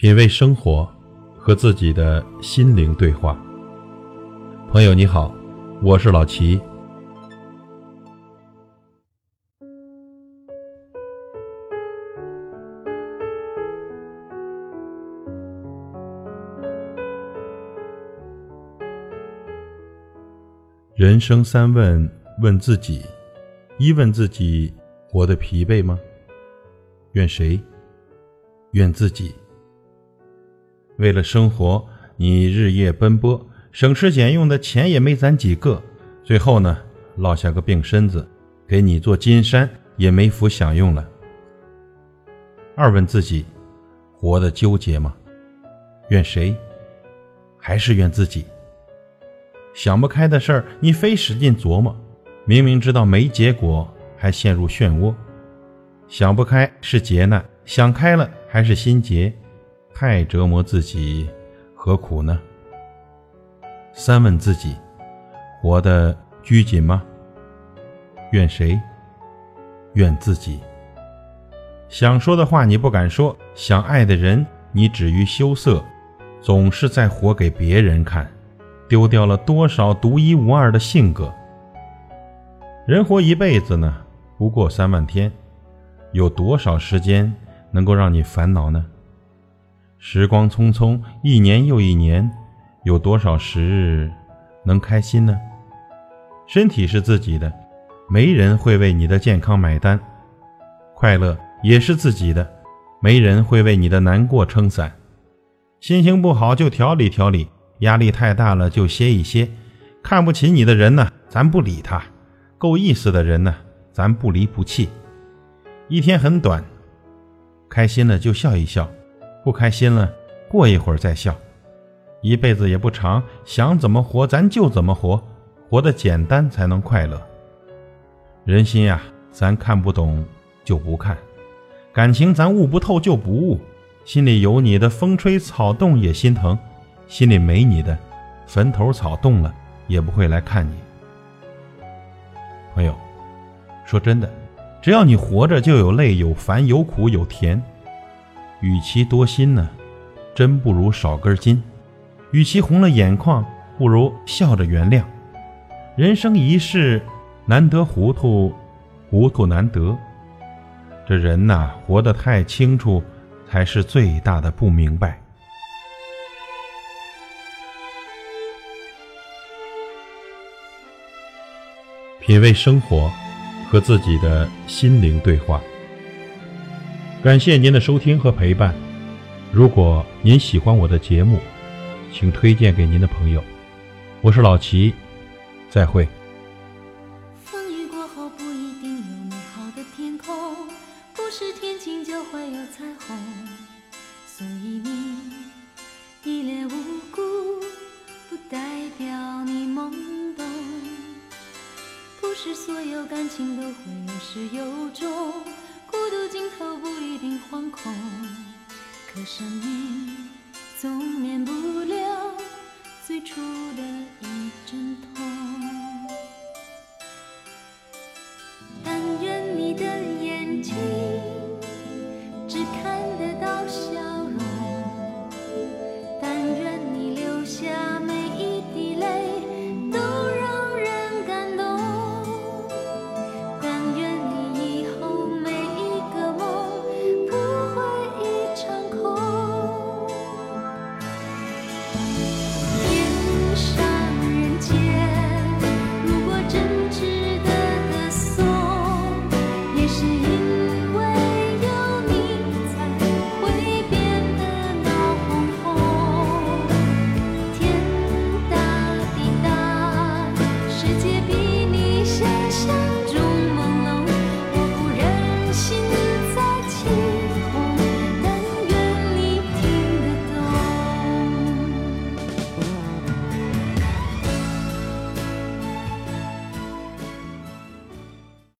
品味生活，和自己的心灵对话。朋友你好，我是老齐。人生三问，问自己：一问自己活得疲惫吗？怨谁？怨自己。为了生活，你日夜奔波，省吃俭用的钱也没攒几个，最后呢，落下个病身子，给你做金山也没福享用了。二问自己：活得纠结吗？怨谁？还是怨自己？想不开的事儿，你非使劲琢磨，明明知道没结果，还陷入漩涡。想不开是劫难，想开了还是心结。太折磨自己，何苦呢？三问自己：活得拘谨吗？怨谁？怨自己。想说的话你不敢说，想爱的人你止于羞涩，总是在活给别人看，丢掉了多少独一无二的性格。人活一辈子呢，不过三万天，有多少时间能够让你烦恼呢？时光匆匆，一年又一年，有多少时日能开心呢？身体是自己的，没人会为你的健康买单；快乐也是自己的，没人会为你的难过撑伞。心情不好就调理调理，压力太大了就歇一歇。看不起你的人呢，咱不理他；够意思的人呢，咱不离不弃。一天很短，开心了就笑一笑。不开心了，过一会儿再笑。一辈子也不长，想怎么活咱就怎么活，活得简单才能快乐。人心呀，咱看不懂就不看；感情咱悟不透就不悟。心里有你的风吹草动也心疼，心里没你的坟头草动了也不会来看你。朋友，说真的，只要你活着，就有累，有烦，有苦，有甜。与其多心呢，真不如少根筋；与其红了眼眶，不如笑着原谅。人生一世，难得糊涂，糊涂难得。这人呐，活得太清楚，才是最大的不明白。品味生活，和自己的心灵对话。感谢您的收听和陪伴。如果您喜欢我的节目，请推荐给您的朋友。我是老齐，再会。风雨过后不一定有美好的天空，不是天晴就会有彩虹。所以你一脸无辜，不代表你懵懂。不是所有感情都会有始有终。孤独尽头不一定惶恐，可生命总免不了最初的一阵痛。